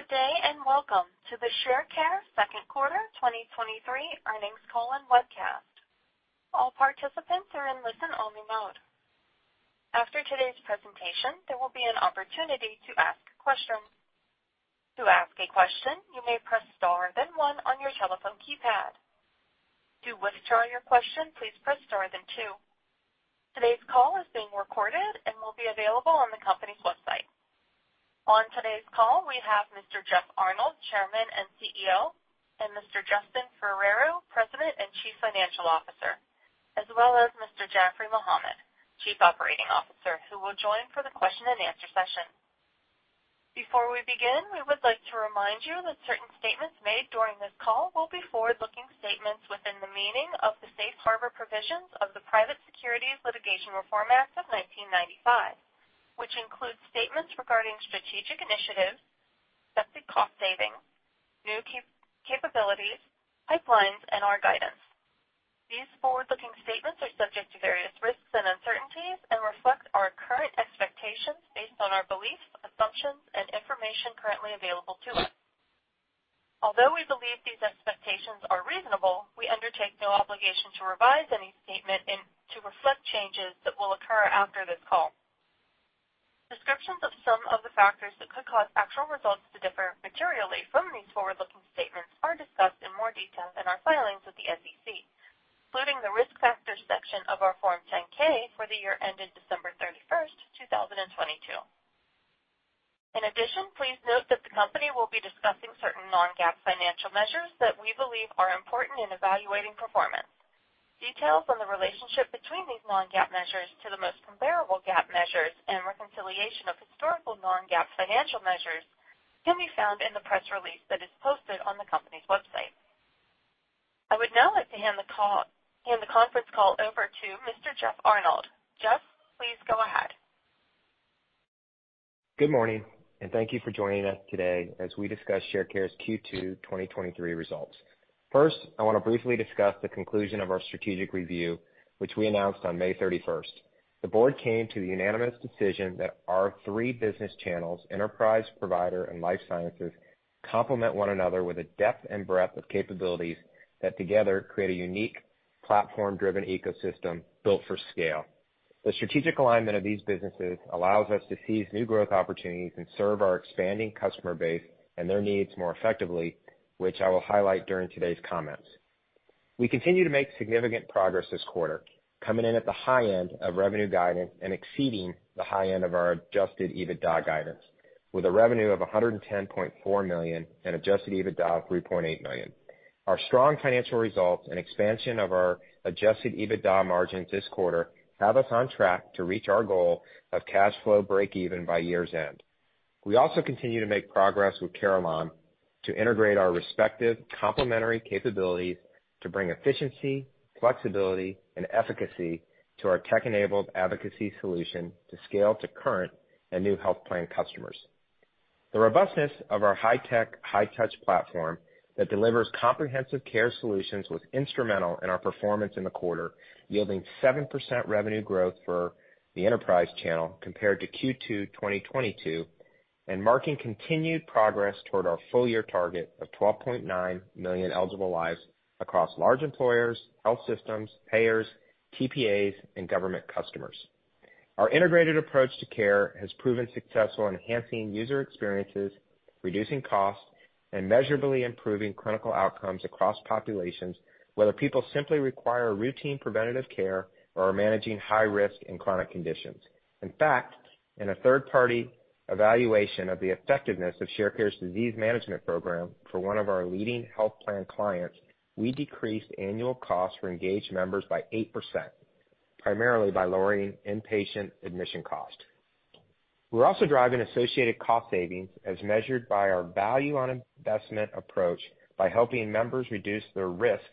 Good day, and welcome to the Sharecare second quarter 2023 earnings call and webcast. All participants are in listen-only mode. After today's presentation, there will be an opportunity to ask questions. To ask a question, you may press star then one on your telephone keypad. To withdraw your question, please press star then two. Today's call is being recorded and will be available on the company's website. On today's call, we have Mr. Jeff Arnold, Chairman and CEO, and Mr. Justin Ferrero, President and Chief Financial Officer, as well as Mr. Jaffry Mohammed, Chief Operating Officer, who will join for the question and answer session. Before we begin, we would like to remind you that certain statements made during this call will be forward-looking statements within the meaning of the Safe Harbor Provisions of the Private Securities Litigation Reform Act of 1995, which includes statements regarding strategic initiatives, expected cost savings, new capabilities, pipelines, and our guidance. These forward-looking statements are subject to various risks and uncertainties and reflect our current expectations based on our beliefs, assumptions, and information currently available to us. Although we believe these expectations are reasonable, we undertake no obligation to revise any statement to reflect changes that will occur after this call. Descriptions of some of the factors that could cause actual results to differ materially from these forward-looking statements are discussed in more detail in our filings with the SEC, including the Risk Factors section of our Form 10-K for the year ended December 31st, 2022. In addition, please note that the company will be discussing certain non-GAAP financial measures that we believe are important in evaluating performance. Details on the relationship between these non-GAAP measures to the most comparable GAAP measures and reconciliation of historical non-GAAP financial measures can be found in the press release that is posted on the company's website. I would now like to hand the conference call over to Mr. Jeff Arnold. Jeff, please go ahead. Good morning, and thank you for joining us today as we discuss Sharecare's Q2 2023 results. First, I want to briefly discuss the conclusion of our strategic review, which we announced on May 31st. The board came to the unanimous decision that our three business channels, enterprise, provider, and life sciences, complement one another with a depth and breadth of capabilities that together create a unique platform-driven ecosystem built for scale. The strategic alignment of these businesses allows us to seize new growth opportunities and serve our expanding customer base and their needs more effectively, which I will highlight during today's comments. We continue to make significant progress this quarter, coming in at the high end of revenue guidance and exceeding the high end of our adjusted EBITDA guidance, with a revenue of $110.4 million and adjusted EBITDA of $3.8 million. Our strong financial results and expansion of our adjusted EBITDA margins this quarter have us on track to reach our goal of cash flow breakeven by year's end. We also continue to make progress with Carelon to integrate our respective complementary capabilities to bring efficiency, flexibility, and efficacy to our tech-enabled advocacy solution to scale to current and new health plan customers. The robustness of our high-tech, high-touch platform that delivers comprehensive care solutions was instrumental in our performance in the quarter, yielding 7% revenue growth for the enterprise channel compared to Q2 2022, and marking continued progress toward our full year target of 12.9 million eligible lives across large employers, health systems, payers, TPAs, and government customers. Our integrated approach to care has proven successful in enhancing user experiences, reducing costs, and measurably improving clinical outcomes across populations, whether people simply require routine preventative care or are managing high risk and chronic conditions. In fact, in a third-party evaluation of the effectiveness of Sharecare's disease management program for one of our leading health plan clients, we decreased annual costs for engaged members by 8%, primarily by lowering inpatient admission cost. We're also driving associated cost savings as measured by our value on investment approach by helping members reduce their risk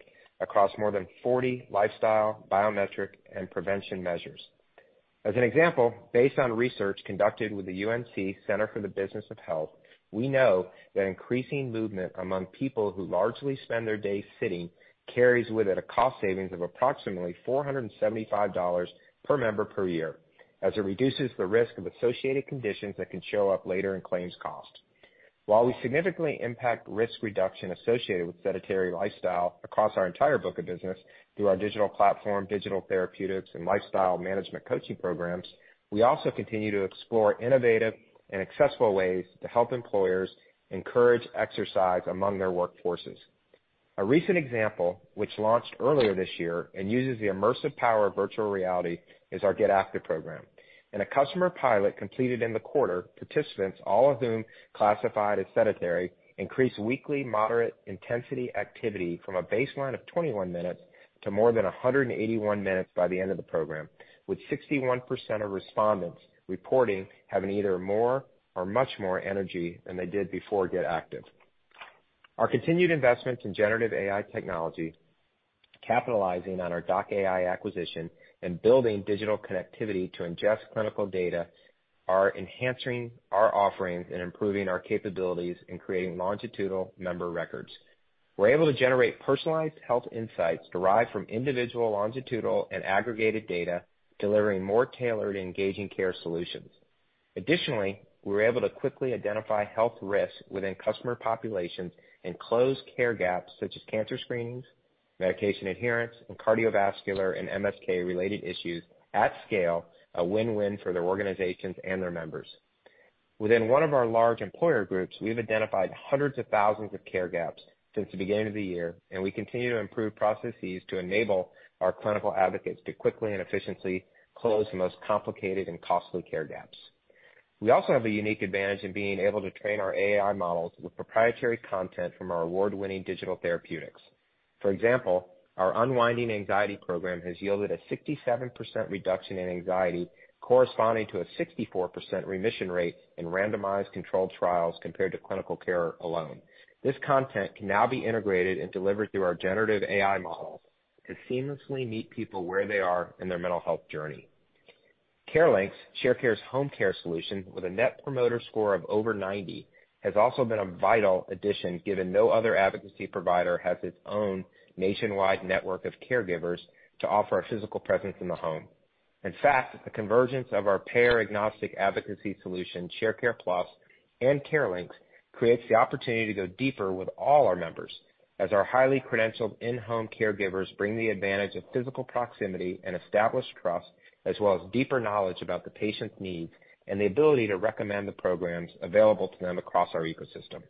across more than 40 lifestyle, biometric, and prevention measures. As an example, based on research conducted with the UNC Center for the Business of Health, we know that increasing movement among people who largely spend their days sitting carries with it a cost savings of approximately $475 per member per year, as it reduces the risk of associated conditions that can show up later in claims cost. While we significantly impact risk reduction associated with sedentary lifestyle across our entire book of business through our digital platform, digital therapeutics, and lifestyle management coaching programs, we also continue to explore innovative and accessible ways to help employers encourage exercise among their workforces. A recent example, which launched earlier this year and uses the immersive power of virtual reality, is our Get Active program. In a customer pilot completed in the quarter, participants, all of whom classified as sedentary, increased weekly moderate intensity activity from a baseline of 21 minutes to more than 181 minutes by the end of the program, with 61% of respondents reporting having either more or much more energy than they did before Get Active. Our continued investments in generative AI technology, capitalizing on our doc.ai acquisition and building digital connectivity to ingest clinical data, are enhancing our offerings and improving our capabilities in creating longitudinal member records. We're able to generate personalized health insights derived from individual, longitudinal, and aggregated data, delivering more tailored and engaging care solutions. Additionally, we're able to quickly identify health risks within customer populations and close care gaps such as cancer screenings, medication adherence, and cardiovascular and MSK-related issues at scale, a win-win for their organizations and their members. Within one of our large employer groups, we've identified hundreds of thousands of care gaps since the beginning of the year, and we continue to improve processes to enable our clinical advocates to quickly and efficiently close the most complicated and costly care gaps. We also have a unique advantage in being able to train our AI models with proprietary content from our award-winning digital therapeutics. For example, our Unwinding Anxiety program has yielded a 67% reduction in anxiety, corresponding to a 64% remission rate in randomized controlled trials compared to clinical care alone. This content can now be integrated and delivered through our generative AI models to seamlessly meet people where they are in their mental health journey. CareLinx, Sharecare's home care solution with a Net Promoter Score of over 90, has also been a vital addition, given no other advocacy provider has its own nationwide network of caregivers to offer a physical presence in the home. In fact, the convergence of our payer-agnostic advocacy solution, Sharecare Plus and CareLinx, creates the opportunity to go deeper with all our members, as our highly credentialed in-home caregivers bring the advantage of physical proximity and established trust, as well as deeper knowledge about the patient's needs and the ability to recommend the programs available to them across our ecosystem.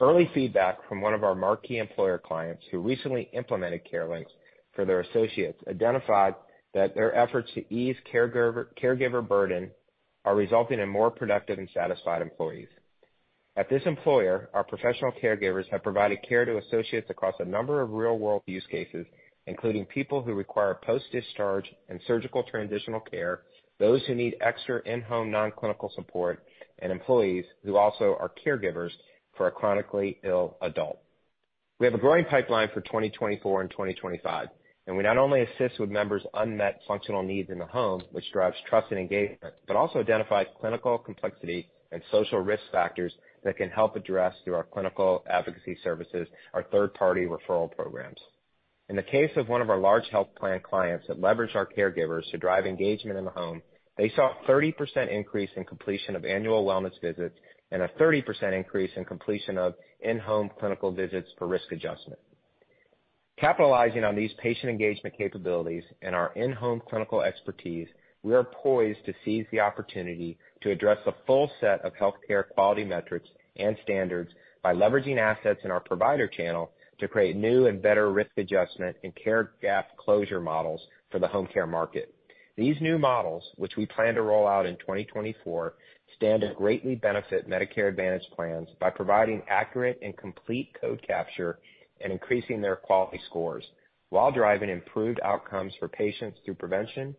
Early feedback from one of our marquee employer clients, who recently implemented CareLinx for their associates, identified that their efforts to ease caregiver burden are resulting in more productive and satisfied employees. At this employer, our professional caregivers have provided care to associates across a number of real-world use cases, including people who require post-discharge and surgical transitional care, those who need extra in-home non-clinical support, and employees who also are caregivers for a chronically ill adult. We have a growing pipeline for 2024 and 2025, and we not only assist with members' unmet functional needs in the home, which drives trust and engagement, but also identify clinical complexity and social risk factors that can help address through our clinical advocacy services, our third-party referral programs. In the case of one of our large health plan clients that leveraged our caregivers to drive engagement in the home, they saw a 30% increase in completion of annual wellness visits and a 30% increase in completion of in-home clinical visits for risk adjustment. Capitalizing on these patient engagement capabilities and our in-home clinical expertise, we are poised to seize the opportunity to address a full set of healthcare quality metrics and standards by leveraging assets in our provider channel to create new and better risk adjustment and care gap closure models for the home care market. These new models, which we plan to roll out in 2024, stand to greatly benefit Medicare Advantage plans by providing accurate and complete code capture and increasing their quality scores, while driving improved outcomes for patients through prevention,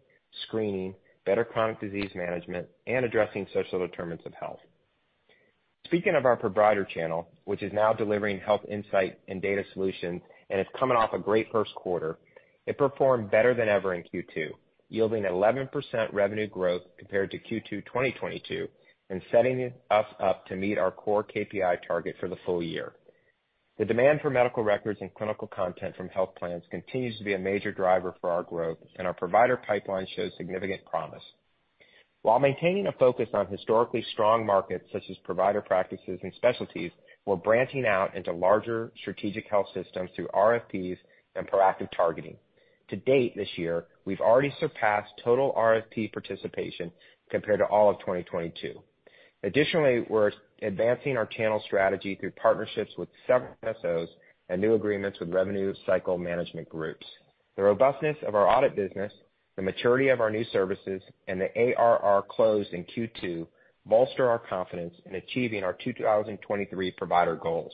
screening, better chronic disease management, and addressing social determinants of health. Speaking of our provider channel, which is now delivering health insight and data solutions, and is coming off a great first quarter, it performed better than ever in Q2, yielding 11% revenue growth compared to Q2 2022, and setting us up to meet our core KPI target for the full year. The demand for medical records and clinical content from health plans continues to be a major driver for our growth, and our provider pipeline shows significant promise. While maintaining a focus on historically strong markets such as provider practices and specialties, we're branching out into larger strategic health systems through RFPs and proactive targeting. To date this year, we've already surpassed total RFP participation compared to all of 2022. Additionally, we're advancing our channel strategy through partnerships with several MSOs and new agreements with revenue cycle management groups. The robustness of our audit business, the maturity of our new services, and the ARR closed in Q2 bolster our confidence in achieving our 2023 provider goals.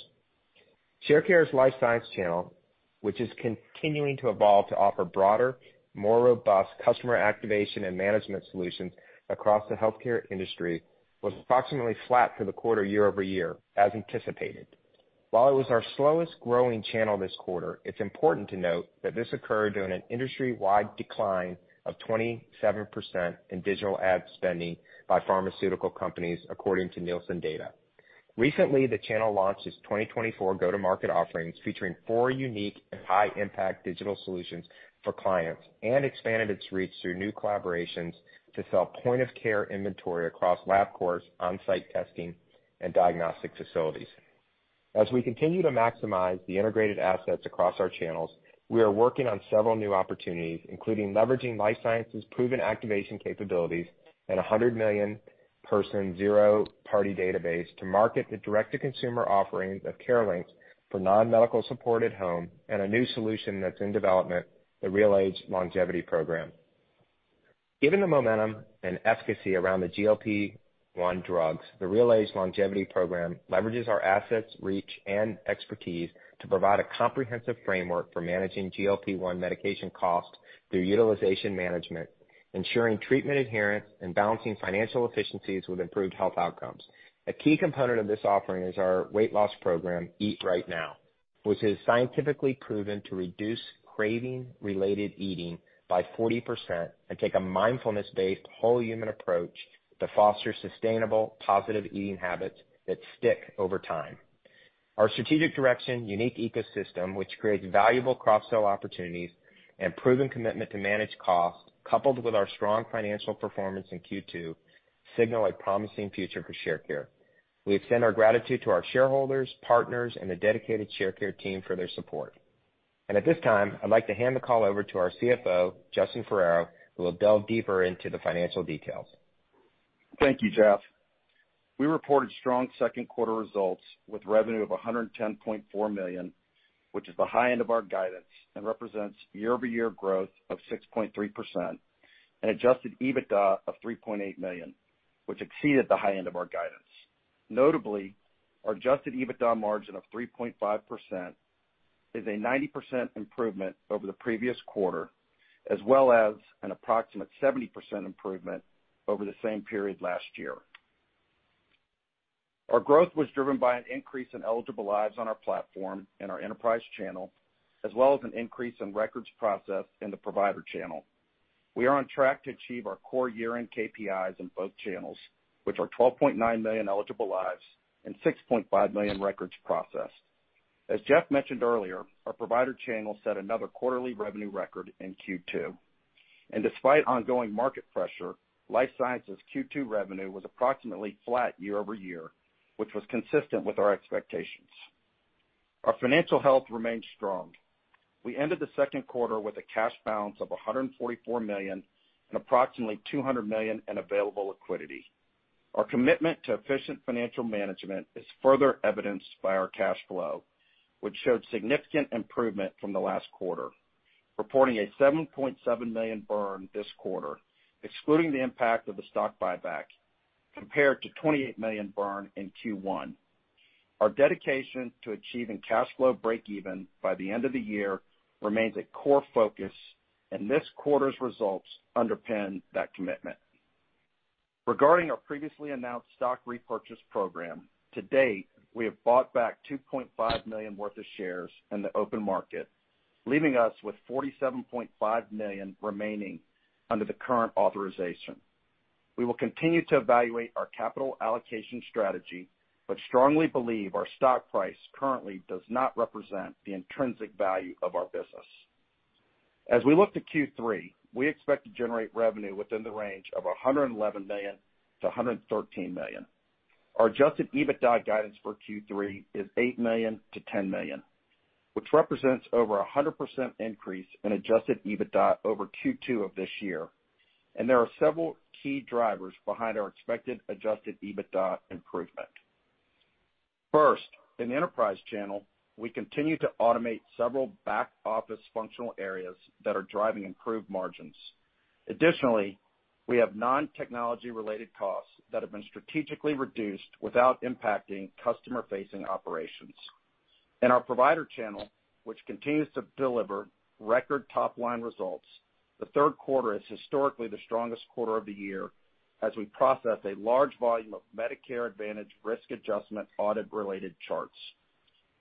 Sharecare's life science channel, which is continuing to evolve to offer broader, more robust customer activation and management solutions across the healthcare industry, was approximately flat for the quarter year-over-year, as anticipated. While it was our slowest growing channel this quarter, it's important to note that this occurred during an industry-wide decline of 27% in digital ad spending by pharmaceutical companies, according to Nielsen data. Recently, the channel launched its 2024 go-to-market offerings, featuring four unique and high-impact digital solutions for clients, and expanded its reach through new collaborations to sell point-of-care inventory across Labcorp's on-site testing and diagnostic facilities. As we continue to maximize the integrated assets across our channels, we are working on several new opportunities, including leveraging life sciences' proven activation capabilities and a 100 million person zero-party database to market the direct-to-consumer offerings of CareLinx for non-medical support at home, and a new solution that's in development, the RealAge Longevity Program. Given the momentum and efficacy around the GLP-1 drugs, the RealAge Longevity Program leverages our assets, reach, and expertise to provide a comprehensive framework for managing GLP-1 medication costs through utilization management, ensuring treatment adherence, and balancing financial efficiencies with improved health outcomes. A key component of this offering is our weight loss program, Eat Right Now, which is scientifically proven to reduce craving-related eating by 40% and take a mindfulness-based whole human approach to foster sustainable, positive eating habits that stick over time. Our strategic direction, unique ecosystem, which creates valuable cross-sell opportunities and proven commitment to manage costs, coupled with our strong financial performance in Q2, signal a promising future for Sharecare. We extend our gratitude to our shareholders, partners, and the dedicated Sharecare team for their support. And at this time, I'd like to hand the call over to our CFO, Justin Ferrero, who will delve deeper into the financial details. Thank you, Jeff. We reported strong second quarter results with revenue of 110.4 million, which is the high end of our guidance and represents year-over-year growth of 6.3%, and adjusted EBITDA of 3.8 million, which exceeded the high end of our guidance. Notably, our adjusted EBITDA margin of 3.5% is a 90% improvement over the previous quarter, as well as an approximate 70% improvement over the same period last year. Our growth was driven by an increase in eligible lives on our platform and our enterprise channel, as well as an increase in records processed in the provider channel. We are on track to achieve our core year-end KPIs in both channels, which are 12.9 million eligible lives and 6.5 million records processed. As Jeff mentioned earlier, our provider channel set another quarterly revenue record in Q2. Despite ongoing market pressure, life sciences Q2 revenue was approximately flat year-over-year, which was consistent with our expectations. Our financial health remains strong. We ended the second quarter with a cash balance of 144 million and approximately 200 million in available liquidity. Our commitment to efficient financial management is further evidenced by our cash flow, which showed significant improvement from the last quarter, reporting a 7.7 million burn this quarter, excluding the impact of the stock buyback, compared to 28 million burn in Q1. Our dedication to achieving cash flow breakeven by the end of the year remains a core focus, and this quarter's results underpin that commitment. Regarding our previously announced stock repurchase program, to date, we have bought back 2.5 million worth of shares in the open market, leaving us with 47.5 million remaining under the current authorization. We will continue to evaluate our capital allocation strategy, but strongly believe our stock price currently does not represent the intrinsic value of our business. As we look to Q3, we expect to generate revenue within the range of $111 million-$113 million. Our adjusted EBITDA guidance for Q3 is $8 million-$10 million, which represents over a 100% increase in adjusted EBITDA over Q2 of this year. And there are several key drivers behind our expected adjusted EBITDA improvement. First, in the enterprise channel, we continue to automate several back-office functional areas that are driving improved margins. Additionally, we have non-technology related costs that have been strategically reduced without impacting customer-facing operations. In our provider channel, which continues to deliver record top-line results, the third quarter is historically the strongest quarter of the year as we process a large volume of Medicare Advantage risk adjustment audit-related charts.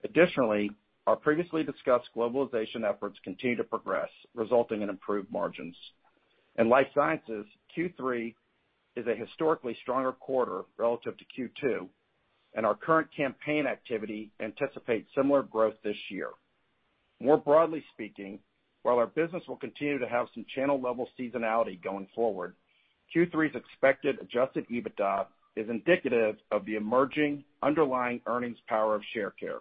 Additionally, our previously discussed globalization efforts continue to progress, resulting in improved margins. In life sciences, Q3 is a historically stronger quarter relative to Q2, and our current campaign activity anticipates similar growth this year. More broadly speaking, while our business will continue to have some channel-level seasonality going forward, Q3's expected adjusted EBITDA is indicative of the emerging underlying earnings power of Sharecare,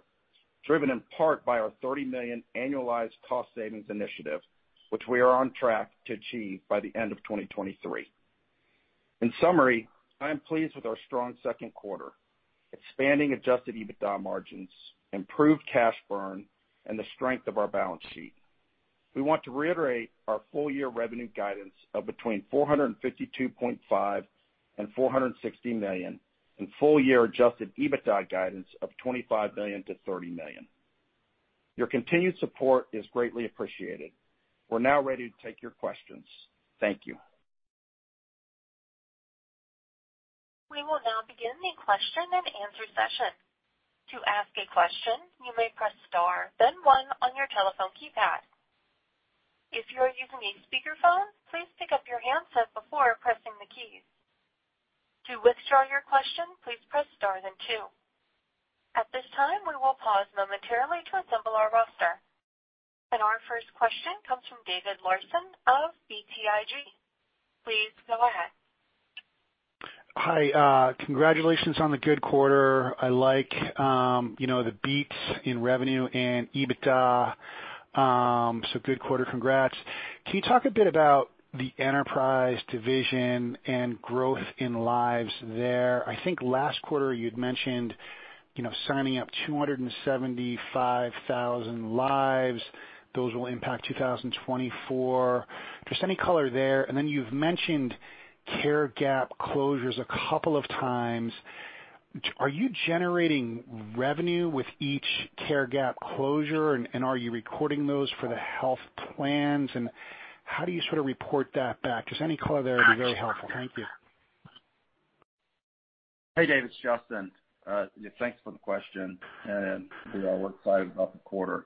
driven in part by our 30 million annualized cost savings initiative, which we are on track to achieve by the end of 2023. In summary, I am pleased with our strong second quarter, expanding adjusted EBITDA margins, improved cash burn, and the strength of our balance sheet. We want to reiterate our full year revenue guidance of between $452.5 million and $460 million, and full year adjusted EBITDA guidance of $25 million-$30 million. Your continued support is greatly appreciated. We're now ready to take your questions. Thank you. We will now begin the question and answer session. To ask a question, you may press star then one on your telephone keypad. If you are using a speakerphone, please pick up your handset before pressing the keys. To withdraw your question, please press star then two. At this time, we will pause momentarily to assemble our roster. And our first question comes from David Larsen of BTIG. Please go ahead. Hi. Congratulations on the good quarter. I like um, you know, the beats in revenue and EBITDA. So good quarter. Congrats. Can you talk a bit about the enterprise division and growth in lives there? I think last quarter you'd mentioned you know, signing up 275,000 lives. Those will impact 2024. Just any color there. And then you've mentioned care gap closures a couple of times. Are you generating revenue with each care gap closure, and are you recording those for the health plans? And how do you sort of report that back? Just any color there would be very helpful. Thank you. Hey, David, it's Justin. Uh, thanks for the question. And we are excited about the quarter.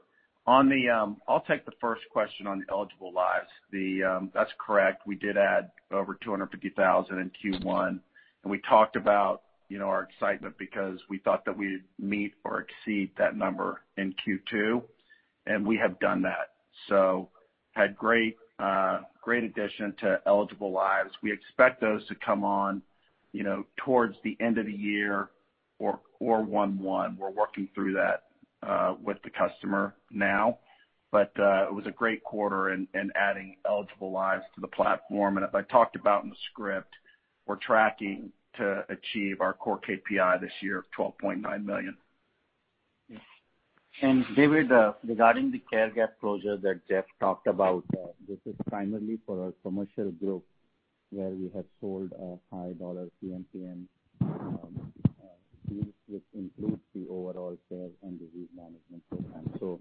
I'll take the first question on the eligible lives. The um that's correct. We did add over 250,000 in Q1. And we talked about you know our excitement because we thought that we'd meet or exceed that number in Q2. and We have done that. So had great uh great addition to eligible lives. We expect those to come on you know, towards the end of the year or 1/1. We're working through that with the customer now. But uh it was a great quarter in adding eligible lives to the platform. And as I talked about in the script, we're tracking to achieve our core KPI this year of $12.9 million. And David, uh, regarding the care gap closure that Jeff talked about, uh, this is primarily for our commercial group, where we have sold a high dollar PMPM deals, which includes the overall care and disease management program. So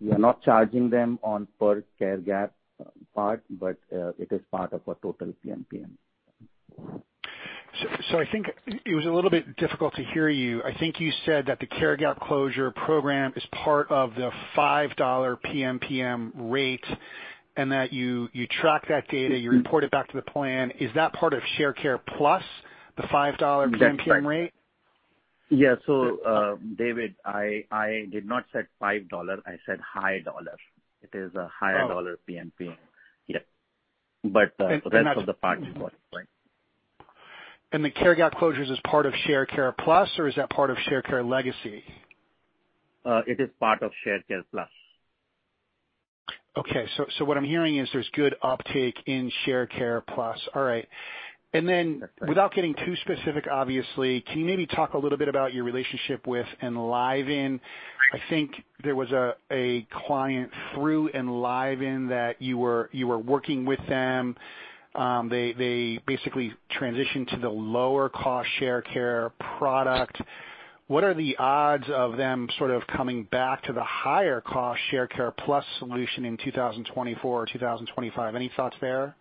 we are not charging them on per care gap uh, part, but uh, it is part of our total PMPM. So so I think it was a little bit difficult to hear you. I think you said that the care gap closure program is part of the $5 PMPM rate, and that you you track that data, you report it back to the plan. Is that part of Sharecare Plus, the $5 PMPM rate? Yeah. So uh David, I I did not say $5, I said high dollar. It is a higher dollar PMPM. Yeah. but the rest of the part is going fine. The care gap closures is part of Sharecare Plus, or is that part of Sharecare legacy? Uh it is part of Sharecare Plus. Okay. So, so what I'm hearing is there's good uptake in Sharecare Plus. All right. Right. Without getting too specific, obviously, can you maybe talk a little bit about your relationship with Enliven? I think there was a a client through Enliven that you were you were working with them. Um they they basically transitioned to the lower cost Sharecare product. What are the odds of them sort of coming back to the higher cost Sharecare Plus solution in 2024 or 2025? Any thoughts there?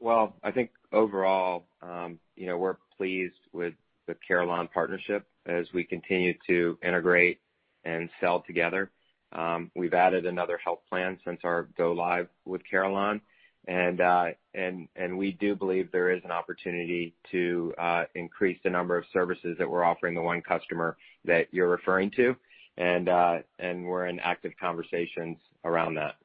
Well, I think overall, um, you know, we're pleased with the Carelon partnership as we continue to integrate and sell together. Um we've added another health plan since our go live with Carelon, and uh and and we do believe there is an opportunity to uh increase the number of services that we're offering the one customer that you're referring to, and uh and we're in active conversations around that.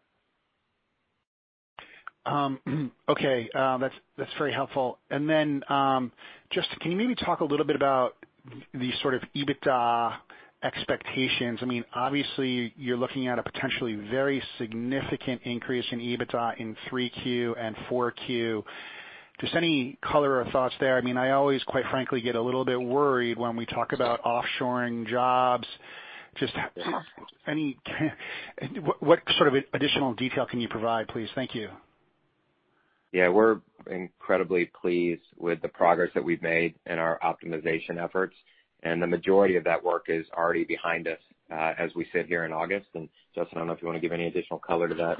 Um, okay. Uh, that's that's very helpful. And then, um, just can you maybe talk a little bit about the sort of EBITDA expectations? I mean, obviously, you're looking at a potentially very significant increase in EBITDA in 3Q and 4Q. Just any color or thoughts there? I mean I always, quite frankly, get a little bit worried when we talk about offshoring jobs. Just any, what sort of additional detail can you provide, please? Thank you. Yeah. We're incredibly pleased with the progress that we've made in our optimization efforts, and the majority of that work is already behind us uh, as we sit here in August. And Justin, I don't know if you want to give any additional color to that.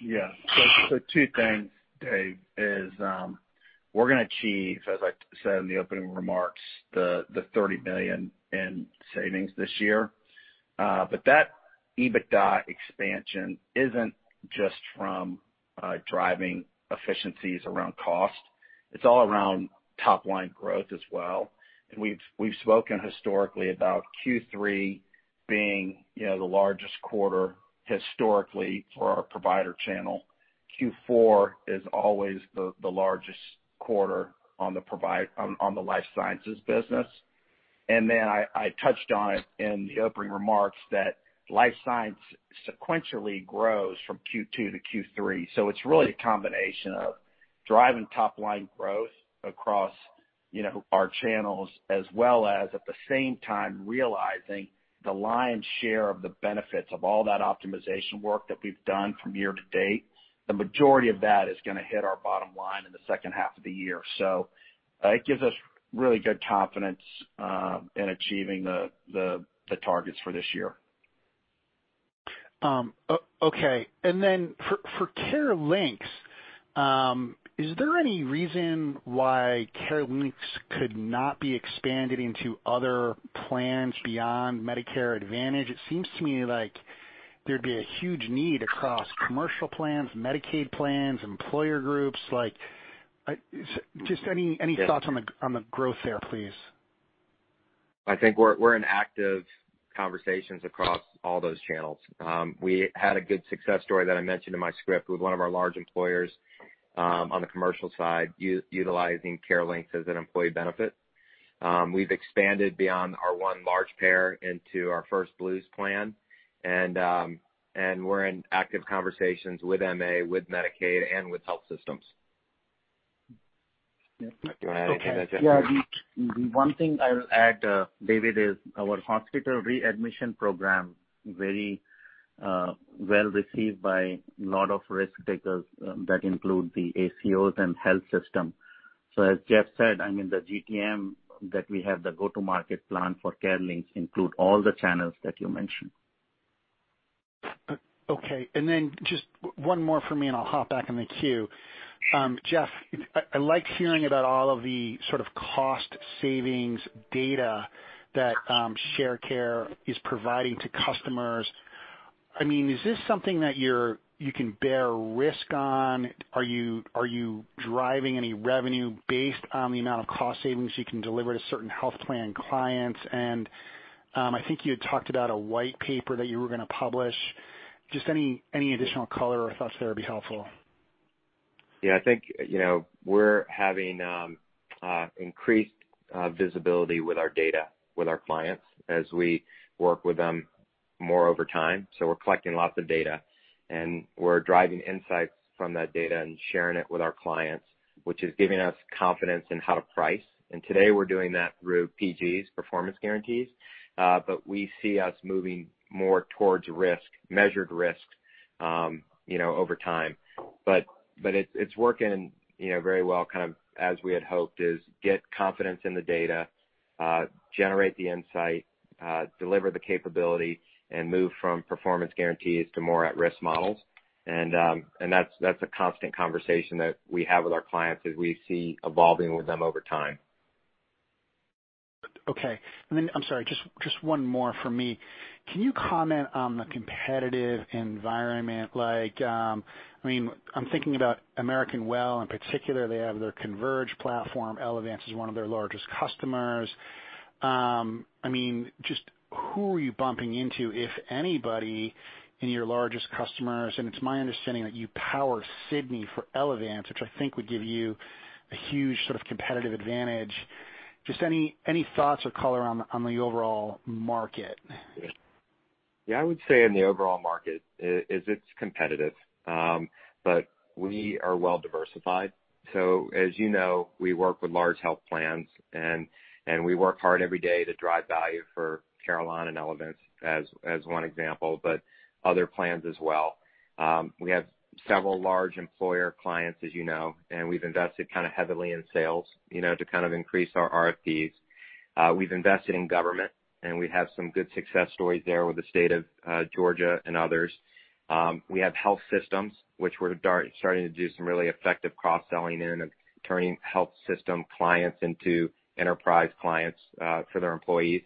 Yeah. Two things, Dave, is um, we're going to achieve, as I said in the opening remarks, the 30 million in savings this year. Uh but that EBITDA expansion isn't just from uh, driving efficiencies around cost. It's all around top-line growth as well. And we've we've spoken historically about Q3 being you know the largest quarter historically for our provider channel. Q4 is always the largest quarter on the life sciences business. And then I touched on it in the opening remarks that life science sequentially grows from Q2 to Q3. It's really a combination of driving top-line growth across you know, our channels, as well as at the same time realizing the lion's share of the benefits of all that optimization work that we've done from year to date. The majority of that is going to hit our bottom line in the second half of the year. So uh, it gives us really good confidence uh, in achieving the the targets for this year. Um, okay. And then for CareLinx, um, is there any reason why CareLinx could not be expanded into other plans beyond Medicare Advantage? It seems to me like there'd be a huge need across commercial plans, Medicaid plans, employer groups. Like I s just any any thoughts on the on the growth there, please? I think we're we're in active conversations across all those channels. Um, we had a good success story that I mentioned in my script with one of our large employers um, on the commercial side, utilizing CareLinx as an employee benefit. Um, we've expanded beyond our one large payer into our first Blues plan, and um and we're in active conversations with MA, with Medicaid, and with health systems. Yeah. Do you want to add anything Jeff? Yeah. The one thing I will add, uh, David, is our hospital readmission program, very uh, well received by a lot of risk takers um, that include the ACOs and health system. So as Jeff said, I mean the GTM that we have, the go-to-market plan for CareLinx include all the channels that you mentioned. Okay. And then just one more from me, and I'll hop back in the queue. Jeff, I liked hearing about all of the sort of cost savings data that Sharecare is providing to customers. I mean, is this something that you're you can bear risk on? Are you are you driving any revenue based on the amount of cost savings you can deliver to certain health plan clients? And um I think you had talked about a white paper that you were going to publish. Just any additional color or thoughts there would be helpful. Yeah, I think you know, we're having um, uh, increased uh, visibility with our data with our clients as we work with them more over time. So we're collecting lots of data, and we're driving insights from that data and sharing it with our clients, which is giving us confidence in how to price. And today we're doing that through PGs, performance guarantees. Uh, but we see us moving more towards risk, measured risk um, you know, over time. But but it's it's working you know, very well, kind of as we had hoped, is get confidence in the data, uh, generate the insight, uh, deliver the capability, and move from performance guarantees to more at-risk models. And um and that's that's a constant conversation that we have with our clients as we see evolving with them over time. Okay. And then I'm sorry, just just one more from me. Can you comment on the competitive environment? Like, um I'm thinking about American Well in particular. They have their Converge platform. Elevance is one of their largest customers. Um, I mean, just who are you bumping into, if anybody, in your largest customers? And it's my understanding that you power Sydney for Elevance, which I think would give you a huge sort of competitive advantage. Just any any thoughts or color on on the overall market? Yeah, I would say in the overall market is it's competitive. Um, but we are well diversified. So as you know, we work with large health plans, and we work hard every day to drive value for Carelon and Elevance as as one example, but other plans as well. Um, we have several large employer clients, as you know, and we've invested kind of heavily in sales you know, to kind of increase our RFPs. Uh we've invested in government, and we have some good success stories there with the state of Georgia and others. Um we have health systems, which we're starting to do some really effective cross-selling in and turning health system clients into enterprise clients uh for their employees.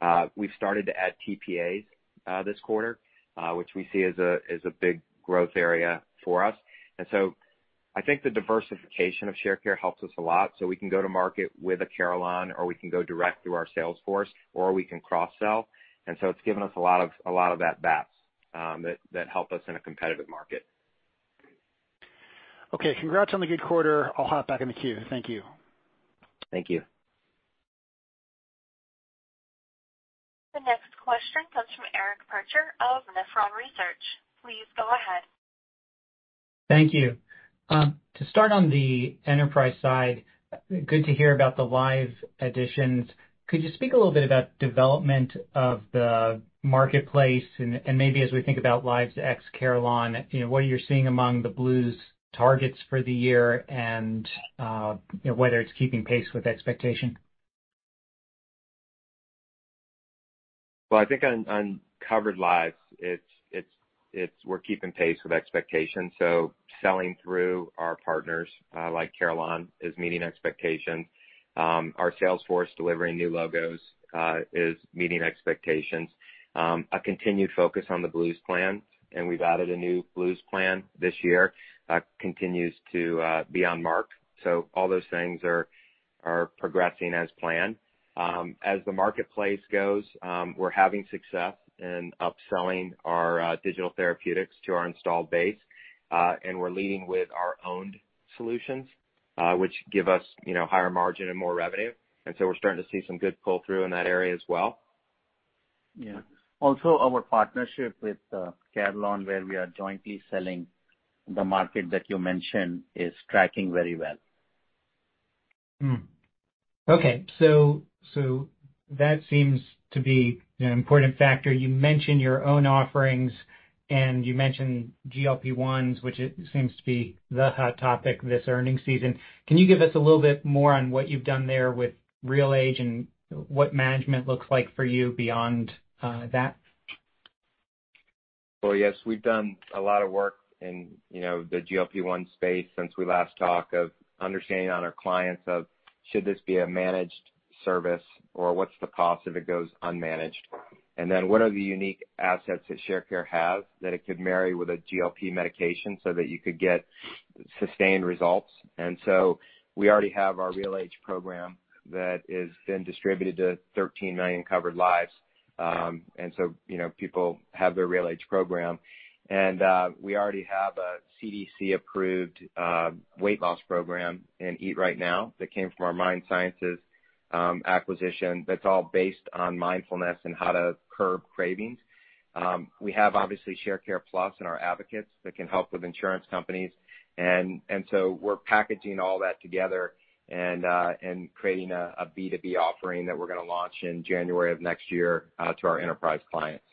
Uh we've started to add TPAs uh this quarter, uh which we see as a big growth area for us. And so I think the diversification of Sharecare helps us a lot. So we can go to market with a Carelon, or we can go direct through our sales force, or we can cross-sell. And so it's given us a lot of at-bats that BAPS um, that that help us in a competitive market. Okay. Congrats on the good quarter. I'll hop back in the queue. Thank you. Thank you. The next question comes from Eric Percher of Nephron Research. Please go ahead. Thank you. Um, to start on the enterprise side, good to hear about the live additions. Could you speak a little bit about development of the marketplace and maybe as we think about lives ex Carelon, what are you're seeing among the Blues targets for the year and uh, whether it's keeping pace with expectation? Well, I think on covered lives, we're keeping pace with expectations. So selling through our partners, like Carelon, is meeting expectations. Um our sales force delivering new logos uh is meeting expectations. Um a continued focus on the Blues plan, and we've added a new Blues plan this year, uh continues to uh be on mark. So all those things are are progressing as planned. Um as the marketplace goes, um we're having success in upselling our uh, digital therapeutics to our installed base. Uh and we're leading with our owned solutions, uh, which give us you know higher margin and more revenue. And so we're starting to see some good pull-through in that area as well. Yeah. Also, our partnership with uh, Carelon, where we are jointly selling the market that you mentioned, is tracking very well. Hmm. Okay. So so that seems to be an important factor. You mentioned your own offerings, and you mentioned GLP-1s, which it seems to be the hot topic this earnings season. Can you give us a little bit more on what you've done there with RealAge and what management looks like for you beyond uh, that? Well, yes, we've done a lot of work in you know the GLP-1 space since we last talked of understanding on our clients of should this be a managed service or what's the cost if it goes unmanaged? And then what are the unique assets that Sharecare has that it could marry with a GLP medication so that you could get sustained results? And so we already have our RealAge program that has been distributed to 13 million covered lives. Um, and so you know people have their RealAge program. And uh, we already have a CDC-approved uh, weight loss program in Eat Right Now that came from our MindSciences Um, acquisition that's all based on mindfulness and how to curb cravings. Um, we have, obviously, Sharecare Plus and our advocates that can help with insurance companies. And and so we're packaging all that together and uh, creating a B2B offering that we're going to launch in January of next year uh, to our enterprise clients.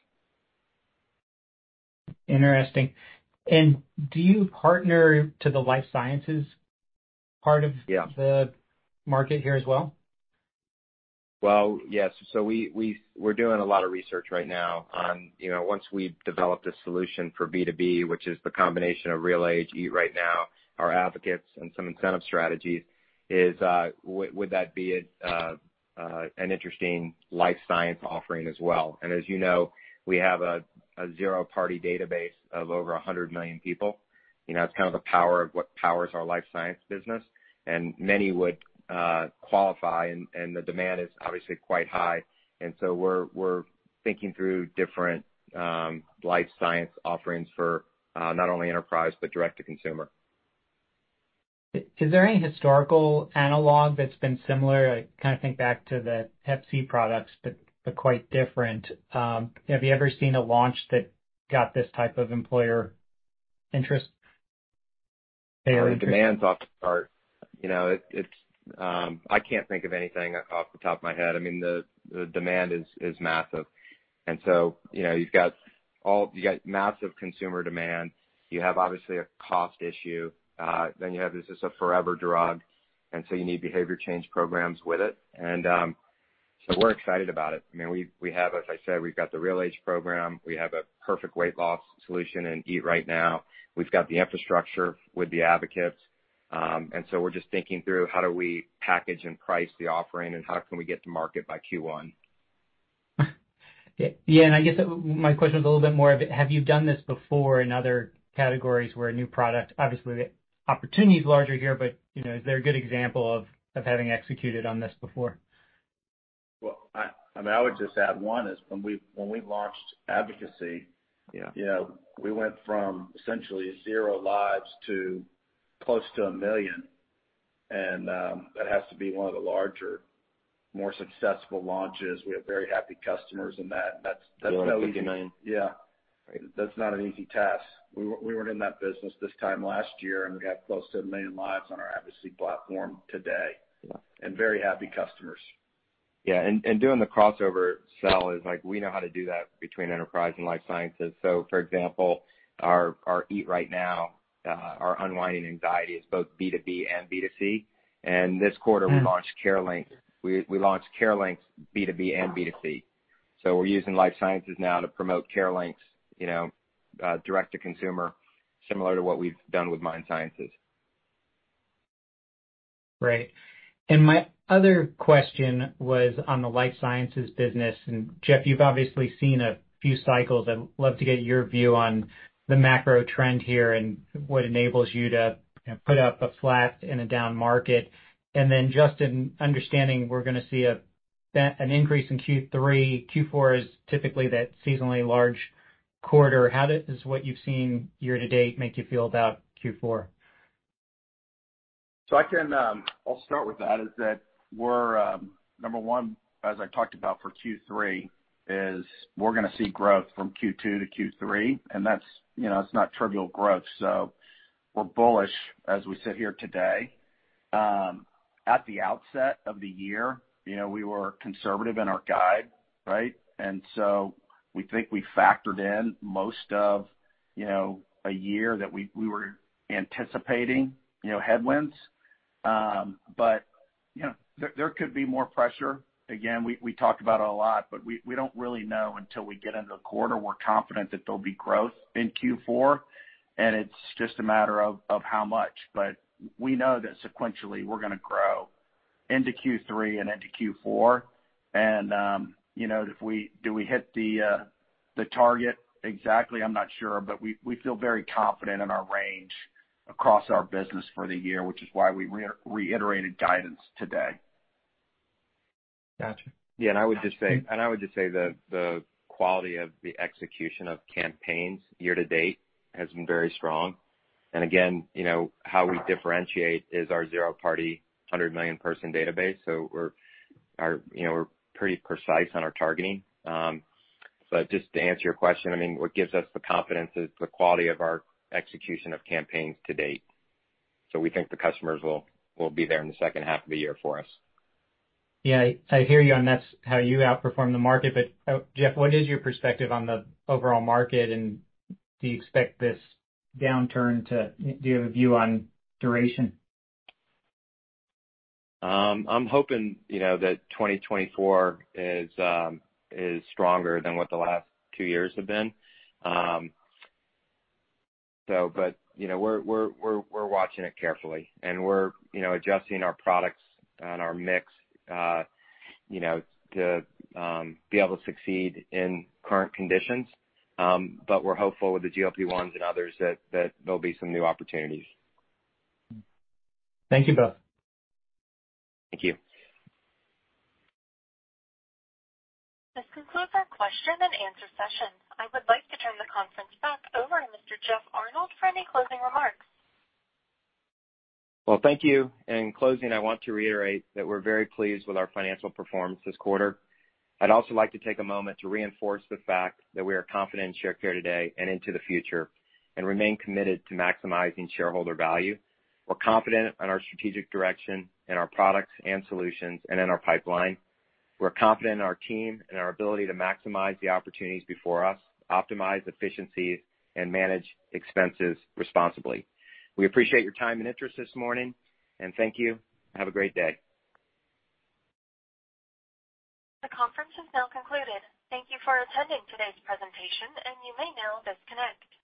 Interesting. And do you partner to the life sciences part of- Yeah the market here as well? Well, yes. So We're doing a lot of research right now on you know, once we've developed a solution for B2B, which is the combination of RealAge, Eat Right Now, our advocates, and some incentive strategies, is uh, would that be uh, uh, an interesting life science offering as well? And as you know, we have a zero-party database of over 100 million people. You know, it's kind of the power of what powers our life science business, and many would qualify, and the demand is obviously quite high. And so we're we're thinking through different um, life science offerings for uh, not only enterprise, but direct to consumer. Is there any historical analog that's been similar? I kind of think back to the hep C products, but quite different. Um, have you ever seen a launch that got this type of employer interest? Oh, the demand's off the chart. I can't think of anything off the top of my head. I mean the demand is massive. And so, you know you've got all you got massive consumer demand. You have, obviously, a cost issue. Uh, then you have, this is a forever drug, and so you need behavior change programs with it. And um so we're excited about it. I mean we we have, as I said, we've got the RealAge program. We have a perfect weight loss solution in Eat Right Now. We've got the infrastructure with the advocates. Um, we're just thinking through how do we package and price the offering, and how can we get to market by Q1. Yeah. And I guess my question was a little bit more of, have you done this before in other categories where a new product, obviously, the opportunity is larger here, but you know, is there a good example of having executed on this before? Well, I mean I would just add one is when we when we launched advocacy. Yeah you know, We went from essentially zero lives to close to a million, and um, That has to be one of the larger, more successful launches. We have very happy customers in that. $250 million. Yeah. That's not an easy task. We we weren't in that business this time last year, and we have close to 1 million lives on our advocacy platform today. Yeah. Very happy customers. Yeah. And doing the crossover sell is like, we know how to do that between enterprise and life sciences. So for example, our our Eat Right Now, Uh, our unwinding anxiety is both B2B and B2C. And this quarter, we launched CareLinx. We we launched CareLinx B2B and B2C. So we're using life sciences now to promote CareLinx uh, direct to consumer, similar to what we've done with Mind Sciences. Great. And my other question was on the life sciences business. And Jeff, you've obviously seen a few cycles. I'd love to get your view on the macro trend here and what enables you to put up a flat in a down market. And then just in understanding, we're going to see a an increase in Q3. Q4 is typically that seasonally large quarter. How does what you've seen year to date make you feel about Q4? so um, I'll start with that, is that we're, um, number one, as I talked about for Q3, is we're going to see growth from Q2 to Q3, and that's you know it's not trivial growth. So we're bullish as we sit here today. At the outset of the year, you know, we were conservative in our guide, right? And so we think we factored in most of you know a year that we were anticipating you know, headwinds. Um but you know there could be more pressure. Again, we talked about it a lot, but we don't really know until we get into the quarter. We're confident that there'll be growth in Q4, and it's just a matter of how much. But we know that sequentially, we're going to grow into Q3 and into Q4. Do we hit the uh the target exactly? I'm not sure, but we feel very confident in our range across our business for the year, which is why we reiterated guidance today. Got you. Yeah, I would just say and I would just say the the quality of the execution of campaigns year to date has been very strong. And again, you know, how we differentiate is our zero-party 100 million person database. So we're our you know, we're pretty precise on our targeting. Um but just to answer your question, I mean what gives us the confidence is the quality of our execution of campaigns to date. So we think the customers will, will be there in the second half of the year for us. Yeah, I hear you, and that's how you outperform the market. But, uh, Jeff, what is your perspective on the overall market, and do you expect this downturn? To... Do you have a view on duration? Um, I'm hoping you know, that 2024 is um is stronger than what the last two years have been. Um, so but, you know, we're we're we're we're watching it carefully, and we're you know, adjusting our products and our mix to be able to succeed in current conditions. Um but we're hopeful with the GLP-1s and others that there'll be some new opportunities. Thank you both. Thank you. This concludes our question and answer session. I would like to turn the conference back over to Mr. Jeff Arnold for any closing remarks. Well, thank you. In closing, I want to reiterate that we're very pleased with our financial performance this quarter. I'd also like to take a moment to reinforce the fact that we are confident in Sharecare today and into the future, and remain committed to maximizing shareholder value. We're confident in our strategic direction, in our products and solutions, and in our pipeline. We're confident in our team and our ability to maximize the opportunities before us, optimize efficiencies, and manage expenses responsibly. We appreciate your time and interest this morning, and thank you. Have a great day. The conference is now concluded. Thank you for attending today's presentation, and you may now disconnect.